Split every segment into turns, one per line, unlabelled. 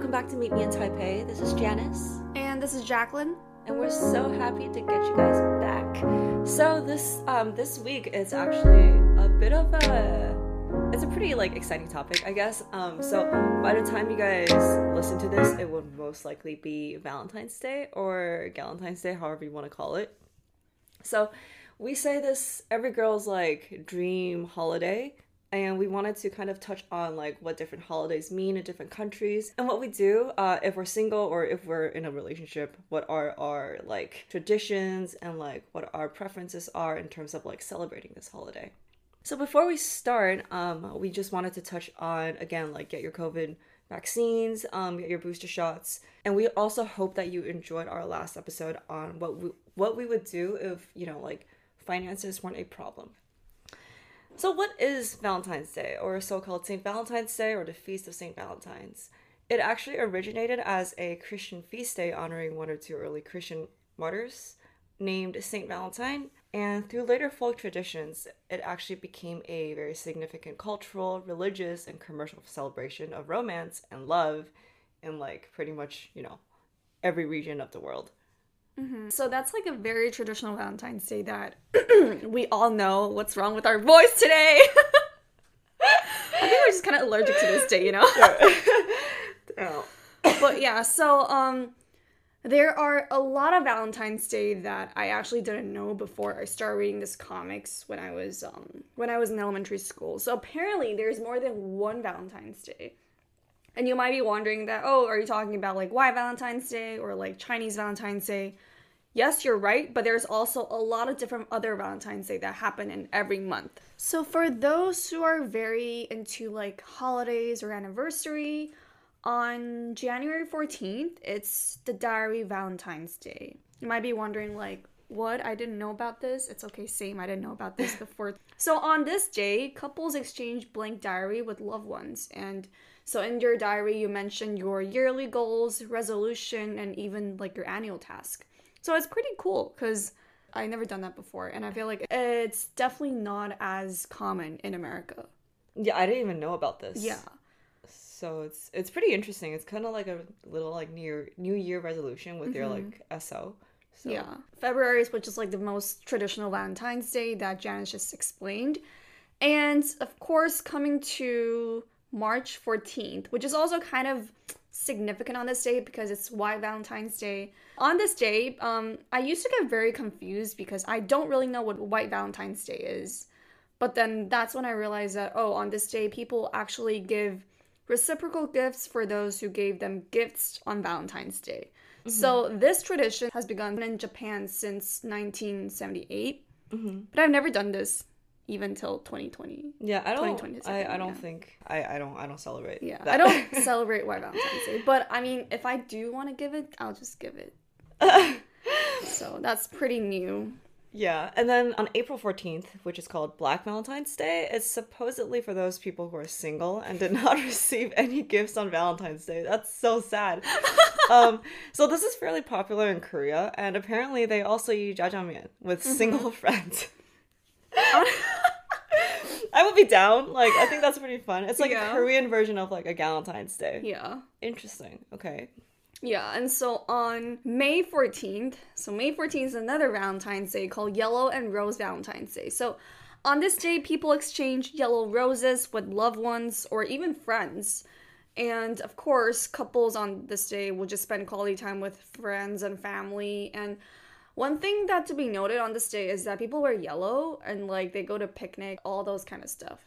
welcome back to Meet Me in Taipei. This is Janice.
And this is Jacqueline.
And we're so happy to get you guys back. So this um this week is actually a bit of a it's a pretty like exciting topic, I guess. Um so by the time you guys listen to this, it will most likely be Valentine's Day or Galentine's Day, however you want to call it. So we say this every girl's like dream holiday and we wanted to kind of touch on like what different holidays mean in different countries. And what we do uh, if we're single or if we're in a relationship what are our like traditions and like what our preferences are in terms of like celebrating this holiday. So before we start um, we just wanted to touch on again like get your covid vaccines um, get your booster shots. And we also hope that you enjoyed our last episode on what we what we would do if you know like finances weren't a problem so, what is Valentine's Day, or so called St. Valentine's Day, or the Feast of St. Valentine's? It actually originated as a Christian feast day honoring one or two early Christian martyrs named St. Valentine. And through later folk traditions, it actually became a very significant cultural, religious, and commercial celebration of romance and love in like pretty much, you know, every region of the world.
Mm-hmm. So that's like a very traditional Valentine's Day that we all know what's wrong with our voice today. I think we're just kind of allergic to this day, you know? oh. but yeah, so um there are a lot of Valentine's Day that I actually didn't know before I started reading this comics when I was um when I was in elementary school. So apparently there's more than one Valentine's Day. And you might be wondering that, oh, are you talking about like White Valentine's Day or like Chinese Valentine's Day? Yes, you're right, but there's also a lot of different other Valentine's Day that happen in every month. So for those who are very into like holidays or anniversary, on January 14th, it's the Diary Valentine's Day. You might be wondering like, what? I didn't know about this. It's okay, same. I didn't know about this before. so on this day, couples exchange blank diary with loved ones and so in your diary you mention your yearly goals, resolution and even like your annual task. So it's pretty cool because I never done that before, and I feel like it's definitely not as common in America.
Yeah, I didn't even know about this.
Yeah.
So it's it's pretty interesting. It's kind of like a little like new New Year resolution with mm-hmm. your like SO.
So. Yeah, February is which is like the most traditional Valentine's Day that Janice just explained, and of course coming to March fourteenth, which is also kind of significant on this day because it's White Valentine's Day. On this day, um, I used to get very confused because I don't really know what White Valentine's Day is. But then that's when I realized that, oh, on this day, people actually give reciprocal gifts for those who gave them gifts on Valentine's Day. Mm-hmm. So this tradition has begun in Japan since 1978. Mm-hmm. But I've never done this even till 2020.
Yeah, I don't. I, I don't yeah. think I, I don't I don't celebrate.
Yeah, that. I don't celebrate White Valentine's Day. But I mean, if I do want to give it, I'll just give it. so that's pretty new.
Yeah, and then on April 14th, which is called Black Valentine's Day, it's supposedly for those people who are single and did not receive any gifts on Valentine's Day. That's so sad. um, so this is fairly popular in Korea, and apparently they also eat jjajangmyeon with mm-hmm. single friends. I would be down. Like, I think that's pretty fun. It's like yeah. a Korean version of like a Valentine's Day.
Yeah.
Interesting. Okay.
Yeah, and so on May 14th, so May 14th is another Valentine's Day called Yellow and Rose Valentine's Day. So on this day, people exchange yellow roses with loved ones or even friends. And of course, couples on this day will just spend quality time with friends and family. And one thing that to be noted on this day is that people wear yellow and like they go to picnic, all those kind of stuff.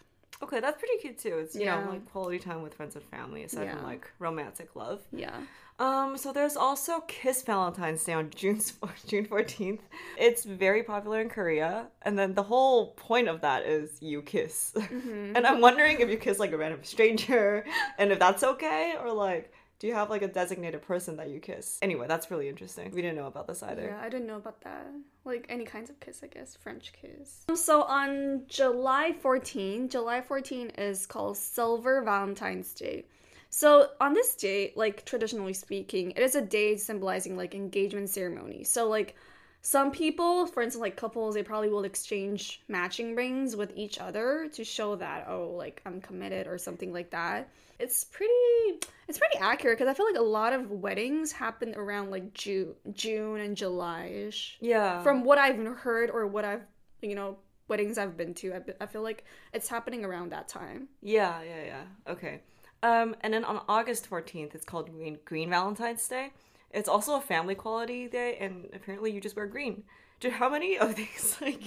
Okay, that's pretty cute too. It's you yeah. know like quality time with friends and family aside yeah. from like romantic love.
Yeah.
Um, so there's also Kiss Valentine's Day on June June 14th. It's very popular in Korea, and then the whole point of that is you kiss. Mm-hmm. and I'm wondering if you kiss like a random stranger, and if that's okay, or like do you have like a designated person that you kiss? Anyway, that's really interesting. We didn't know about this either.
Yeah, I didn't know about that. Like any kinds of kiss, I guess. French kiss. Um, so on July 14, July 14 is called Silver Valentine's Day. So on this day, like traditionally speaking, it is a day symbolizing like engagement ceremony. So like some people, for instance, like couples, they probably will exchange matching rings with each other to show that oh, like I'm committed or something like that. It's pretty, it's pretty accurate because I feel like a lot of weddings happen around like June, June and July ish.
Yeah.
From what I've heard or what I've, you know, weddings I've been to, I, I feel like it's happening around that time.
Yeah, yeah, yeah. Okay. Um, and then on August 14th, it's called Green, Green Valentine's Day. It's also a family quality day, and apparently you just wear green. Dude, how many of these? Like,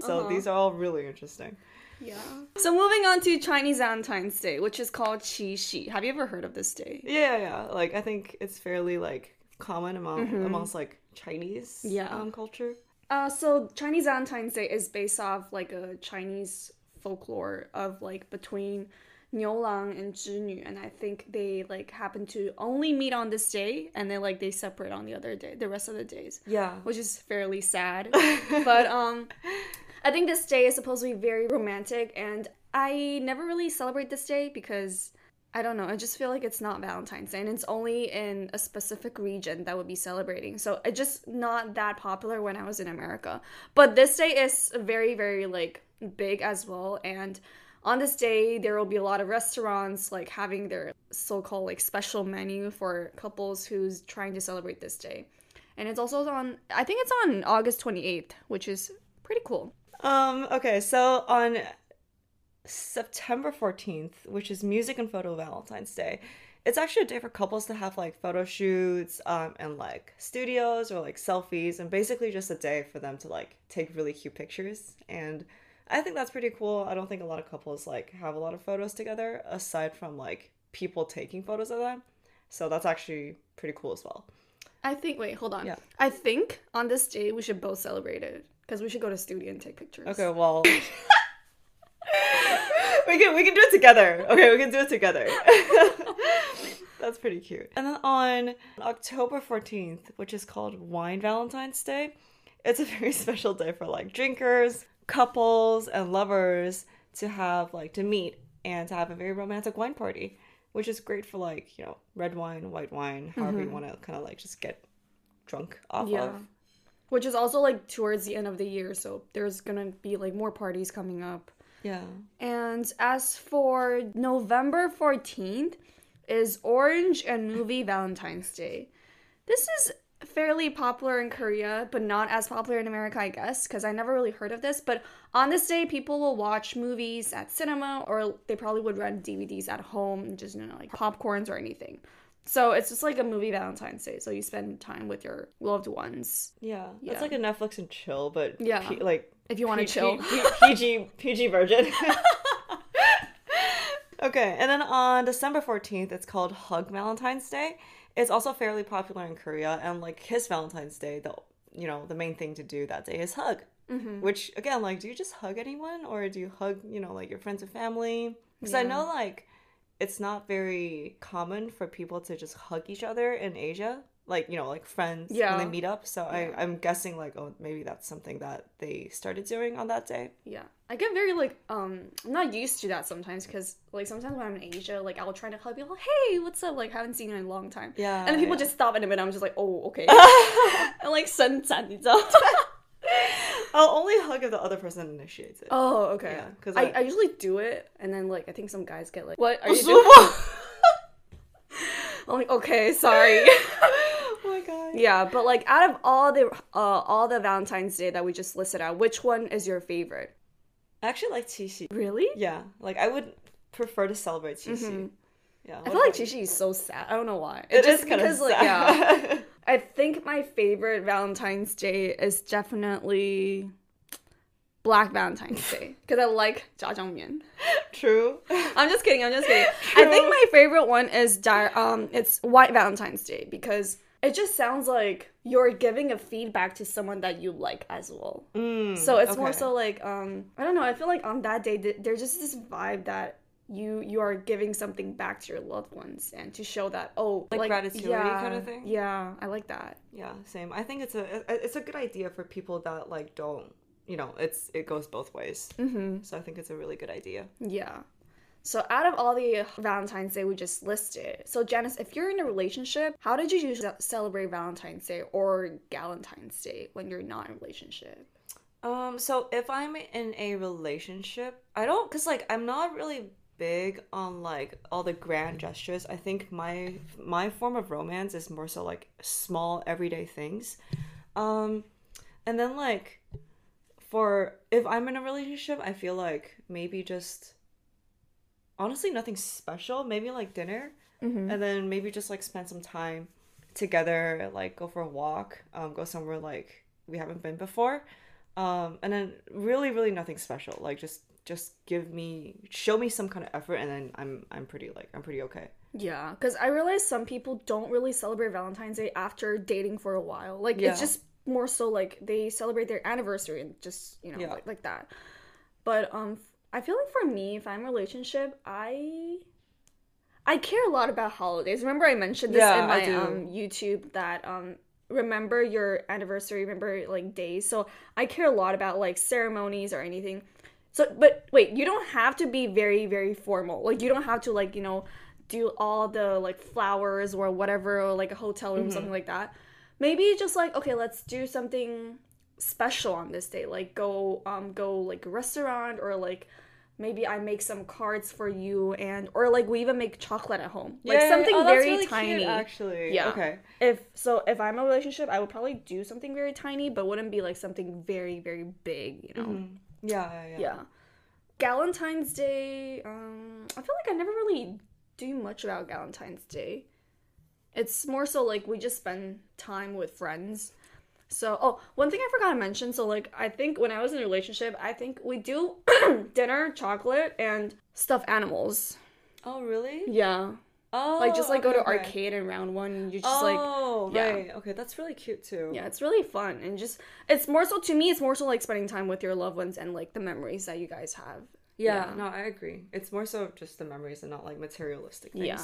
so
Uh-huh.
these are all really interesting.
Yeah. So moving on to Chinese Valentine's Day, which is called Qixi. Have you ever heard of this day?
Yeah, yeah. Like, I think it's fairly like common among amongst like Chinese
Mm-hmm. Yeah.
um, culture.
Uh, so Chinese Valentine's Day is based off like a Chinese folklore of like between Niu Lang and Zhi and I think they like happen to only meet on this day, and then like they separate on the other day, the rest of the days,
Yeah.
which is fairly sad. but um, I think this day is supposed to be very romantic, and I never really celebrate this day because. I don't know. I just feel like it's not Valentine's Day, and it's only in a specific region that would be celebrating. So it's just not that popular when I was in America. But this day is very, very like big as well. And on this day, there will be a lot of restaurants like having their so-called like special menu for couples who's trying to celebrate this day. And it's also on. I think it's on August twenty eighth, which is pretty cool.
Um, okay, so on September 14th, which is Music and Photo Valentine's Day, it's actually a day for couples to have like photo shoots um, and like studios or like selfies, and basically just a day for them to like take really cute pictures. And I think that's pretty cool. I don't think a lot of couples like have a lot of photos together aside from like people taking photos of them. So that's actually pretty cool as well.
I think. Wait, hold on.
Yeah.
I think on this day we should both celebrate it because we should go to studio and take pictures.
Okay, well. we can we can do it together. Okay, we can do it together. That's pretty cute. And then on October 14th, which is called Wine Valentine's Day, it's a very special day for like drinkers, couples, and lovers to have like to meet and to have a very romantic wine party, which is great for like, you know, red wine, white wine, however you mm-hmm. want to kind of like just get drunk off
Yeah.
of.
Which is also like towards the end of the year, so there's gonna be like more parties coming up.
Yeah.
And as for November 14th is Orange and Movie Valentine's Day. This is fairly popular in Korea, but not as popular in America, I guess, because I never really heard of this. But on this day, people will watch movies at cinema, or they probably would rent DVDs at home, just you know, like popcorns or anything. So it's just like a movie Valentine's Day. So you spend time with your loved ones
Yeah,
Yeah.
it's like a Netflix and chill, but
Yeah.
P- like
if you want to
P-
chill.
P- PG PG version. okay, and then on December fourteenth, it's called Hug Valentine's Day. It's also fairly popular in Korea, and like Kiss Valentine's Day, the you know the main thing to do that day is hug.
Mm-hmm.
Which again, like, do you just hug anyone, or do you hug you know like your friends and family? Because I know like it's not very common for people to just hug each other in Asia like you know like friends
yeah.
when they meet up so
yeah.
I, i'm guessing like oh maybe that's something that they started doing on that day
yeah i get very like um i'm not used to that sometimes because like sometimes when i'm in asia like i'll try to hug people. hey what's up like haven't seen you in a long time
yeah
and people
yeah.
just stop in a minute i'm just like oh okay and like send
I'll only hug if the other person initiates it.
Oh, okay.
Yeah, because
I,
I,
I usually do it, and then like I think some guys get like, "What are you doing?" I'm like, okay, sorry yeah, but like out of all the uh all the Valentine's Day that we just listed out, which one is your favorite?
I actually like Qixi.
Really?
Yeah, like I would prefer to celebrate Qixi.
Mhm.
Yeah.
I feel like Qixi is so sad. I don't know why.
It
just
is kind of
because, like, yeah. I think my favorite Valentine's Day is definitely Black Valentine's Day because I like jjajangmyeon.
True.
I'm just kidding. I'm just kidding. I think my favorite one is di- um it's White Valentine's Day because it just sounds like you're giving a feedback to someone that you like as well.
Mm,
So it's more so like um I don't know. I feel like on that day th- there's just this vibe that you you are giving something back to your loved ones and to show that oh
Like gratitude
yeah,
kind of thing?
Yeah, I like that.
Yeah, same. I think it's a it's a good idea for people that like don't you know it's it goes both ways.
Mm-hmm.
So I think it's a really good idea.
Yeah. So out of all the Valentine's Day we just listed, so Janice, if you're in a relationship, how did you usually celebrate Valentine's Day or Galentine's Day when you're not in a relationship?
Um, so if I'm in a relationship, I don't, cause like I'm not really big on like all the grand gestures. I think my my form of romance is more so like small everyday things. Um, and then like for if I'm in a relationship, I feel like maybe just honestly nothing special. Maybe like dinner,
Mm-hmm.
and then maybe just like spend some time together, like go for a walk, um, go somewhere like we haven't been before, um, and then really, really nothing special. Like just just give me show me some kind of effort, and then I'm I'm pretty like I'm pretty okay.
Yeah, because I realize some people don't really celebrate Valentine's Day after dating for a while. Like
Yeah.
it's just more so like they celebrate their anniversary and just you know
Yeah.
like, like that. But um, I feel like for me, if I'm in a relationship, I I care a lot about holidays. Remember I mentioned this
Yeah,
in my um YouTube that um remember your anniversary, remember like days. So I care a lot about like ceremonies or anything. So but wait, you don't have to be very very formal. Like you don't have to like, you know, do all the like flowers or whatever or like a hotel room something like that. Maybe just like okay, let's do something special on this day. Like go um go like a restaurant or like maybe I make some cards for you and or like we even make chocolate at home. Like something
oh,
very
really cute,
tiny.
actually.
Yeah.
Okay.
If so if I'm in a relationship, I would probably do something very tiny, but wouldn't be like something very, very big, you know.
Mhm. Yeah, yeah, yeah.
Yeah. Galentine's Day, um, I feel like I never really do much about Galentine's Day. It's more so like we just spend time with friends. So, oh, one thing I forgot to mention. So, like, I think when I was in a relationship, I think we do dinner, chocolate, and stuffed animals.
Oh, really?
Yeah.
Oh,
Like, just like oh,
go
to
okay.
arcade and round one. You just like,
oh,
yeah.
right. Okay, that's really cute too.
yeah, it's really fun. And just, it's more so, to me, it's more so like spending time with your loved ones and like the memories that you guys have.
Yeah,
Yeah.
no, I agree. It's more so just the memories and not like materialistic things.
Yeah.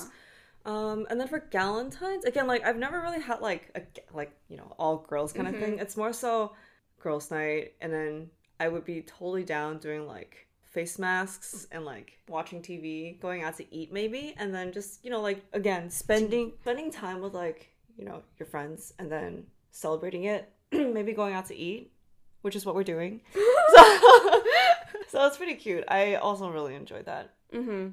Um, and then for Galentine's, again, like I've never really had like a like you know all girls kind of thing. It's more so girls' night, and then I would be totally down doing like face masks and like watching TV, going out to eat maybe, and then just you know like again spending spending time with like you know your friends, and then celebrating it, maybe going out to eat, which is what we're doing. so, so it's pretty cute. I also really enjoyed that.
Mm-hmm.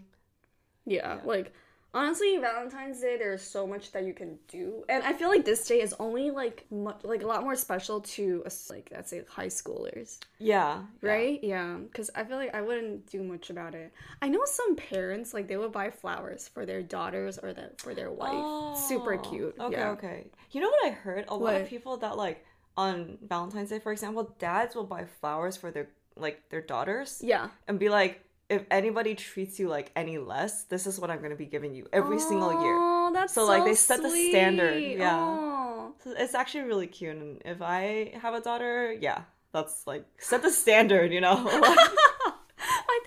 Yeah, like honestly, Valentine's Day there's so much that you can do, and I feel like this day is only like much, like a lot more special to us, like let's say high schoolers,
Yeah, yeah.
right? Yeah, because I feel like I wouldn't do much about it. I know some parents like they would buy flowers for their daughters or that for their wife. Super
Oh,
cute.
Okay,
yeah.
okay. You know what I heard? A lot of people that like on Valentine's Day, for example, dads will buy flowers for their like their daughters
Yeah.
and be like, if anybody treats you like any less, this is what I'm gonna be giving you every single year.
That's
So,
so,
like, they set the standard, yeah. So it's actually really cute. And if I have a daughter, yeah, that's like set the standard, you know.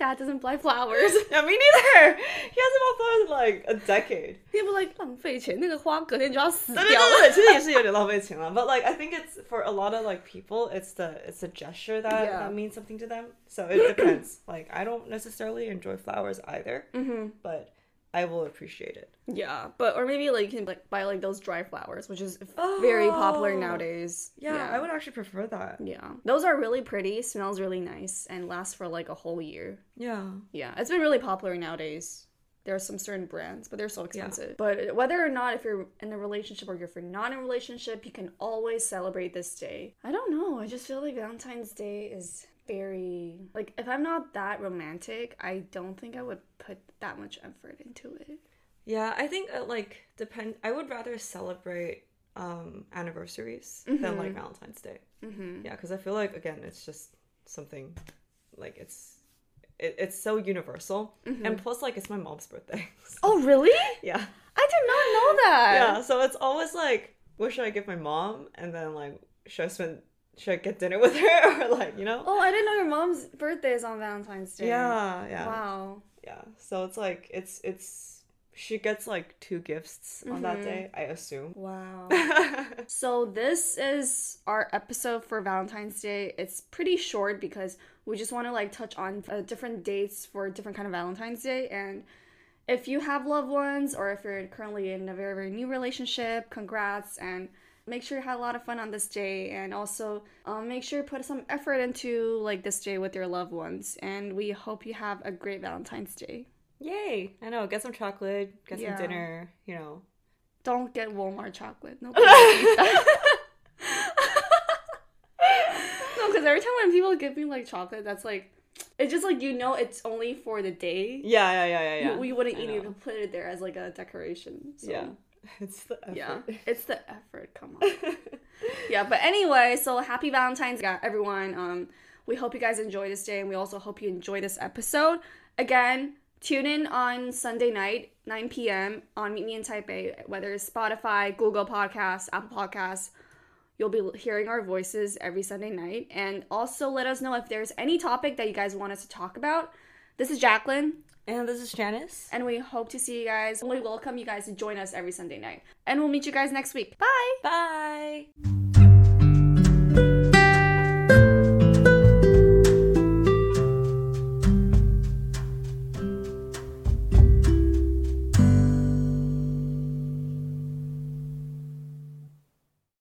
My dad doesn't buy flowers.
yeah, me neither. He hasn't bought flowers in like a decade.
People like 浪费钱，那个花隔天就要死掉
对对
了。
对对，其实也是有点浪费钱了。But like I think it's for a lot of like people, it's the it's the gesture that
Yeah.
that means something to them. So it depends. like I don't necessarily enjoy flowers either,
Mm-hmm.
but I will appreciate it.
Yeah, but or maybe like you can like buy like those dry flowers, which is very oh, popular
Oh.
nowadays.
Yeah, I would actually prefer that.
Yeah, those are really pretty, smells really nice, and last for like a whole year.
Yeah.
Yeah, it's been really popular nowadays. There are some certain brands, but they're so expensive. But whether or not if you're in a relationship or if you're not in a relationship, you can always celebrate this day. I don't know. I just feel like Valentine's Day is very like if I'm not that romantic, I don't think I would put that much effort into it.
Yeah, I think uh, like depend. I would rather celebrate um anniversaries
Mm-hmm.
than like Valentine's Day.
Mm-hmm.
Yeah, because I feel like again, it's just something like it's it, it's so universal, and plus like it's my mom's birthday. So,
Oh really?
yeah,
I did not know that.
yeah. So it's always like, what should I give my mom? And then like, should I spend? Should I get dinner with her or like you know?
Oh, I didn't know your mom's birthday is on Valentine's Day.
Yeah, yeah,
Wow.
yeah. So it's like it's it's she gets like two gifts on that day, I assume.
Wow. so this is our episode for Valentine's Day. It's pretty short because we just want to like touch on uh, different dates for different kind of Valentine's Day and if you have loved ones or if you're currently in a very very new relationship, congrats and make sure you had a lot of fun on this day and also um, make sure you put some effort into like this day with your loved ones and we hope you have a great Valentine's Day.
Yay! I know. Get some chocolate. Get
Yeah.
some dinner. You know.
Don't get Walmart chocolate. Eats no, because every time when people give me like chocolate, that's like it's just like you know it's only for the day.
Yeah, yeah, yeah, yeah,
You-
yeah.
We wouldn't
I
eat
know.
it, put it there as like a decoration. So.
Yeah. It's the effort.
Yeah, it's the effort. Come on. yeah, but anyway, so happy Valentine's, Day, everyone. Um, we hope you guys enjoy this day, and we also hope you enjoy this episode. Again, tune in on Sunday night, 9 p.m. on Meet Me in Taipei, whether it's Spotify, Google Podcasts, Apple Podcasts. You'll be hearing our voices every Sunday night, and also let us know if there's any topic that you guys want us to talk about. This is Jacqueline,
and this is Janice.
and we hope to see you guys. We welcome you guys to join us every Sunday night, and we'll meet you guys next week. Bye.
Bye.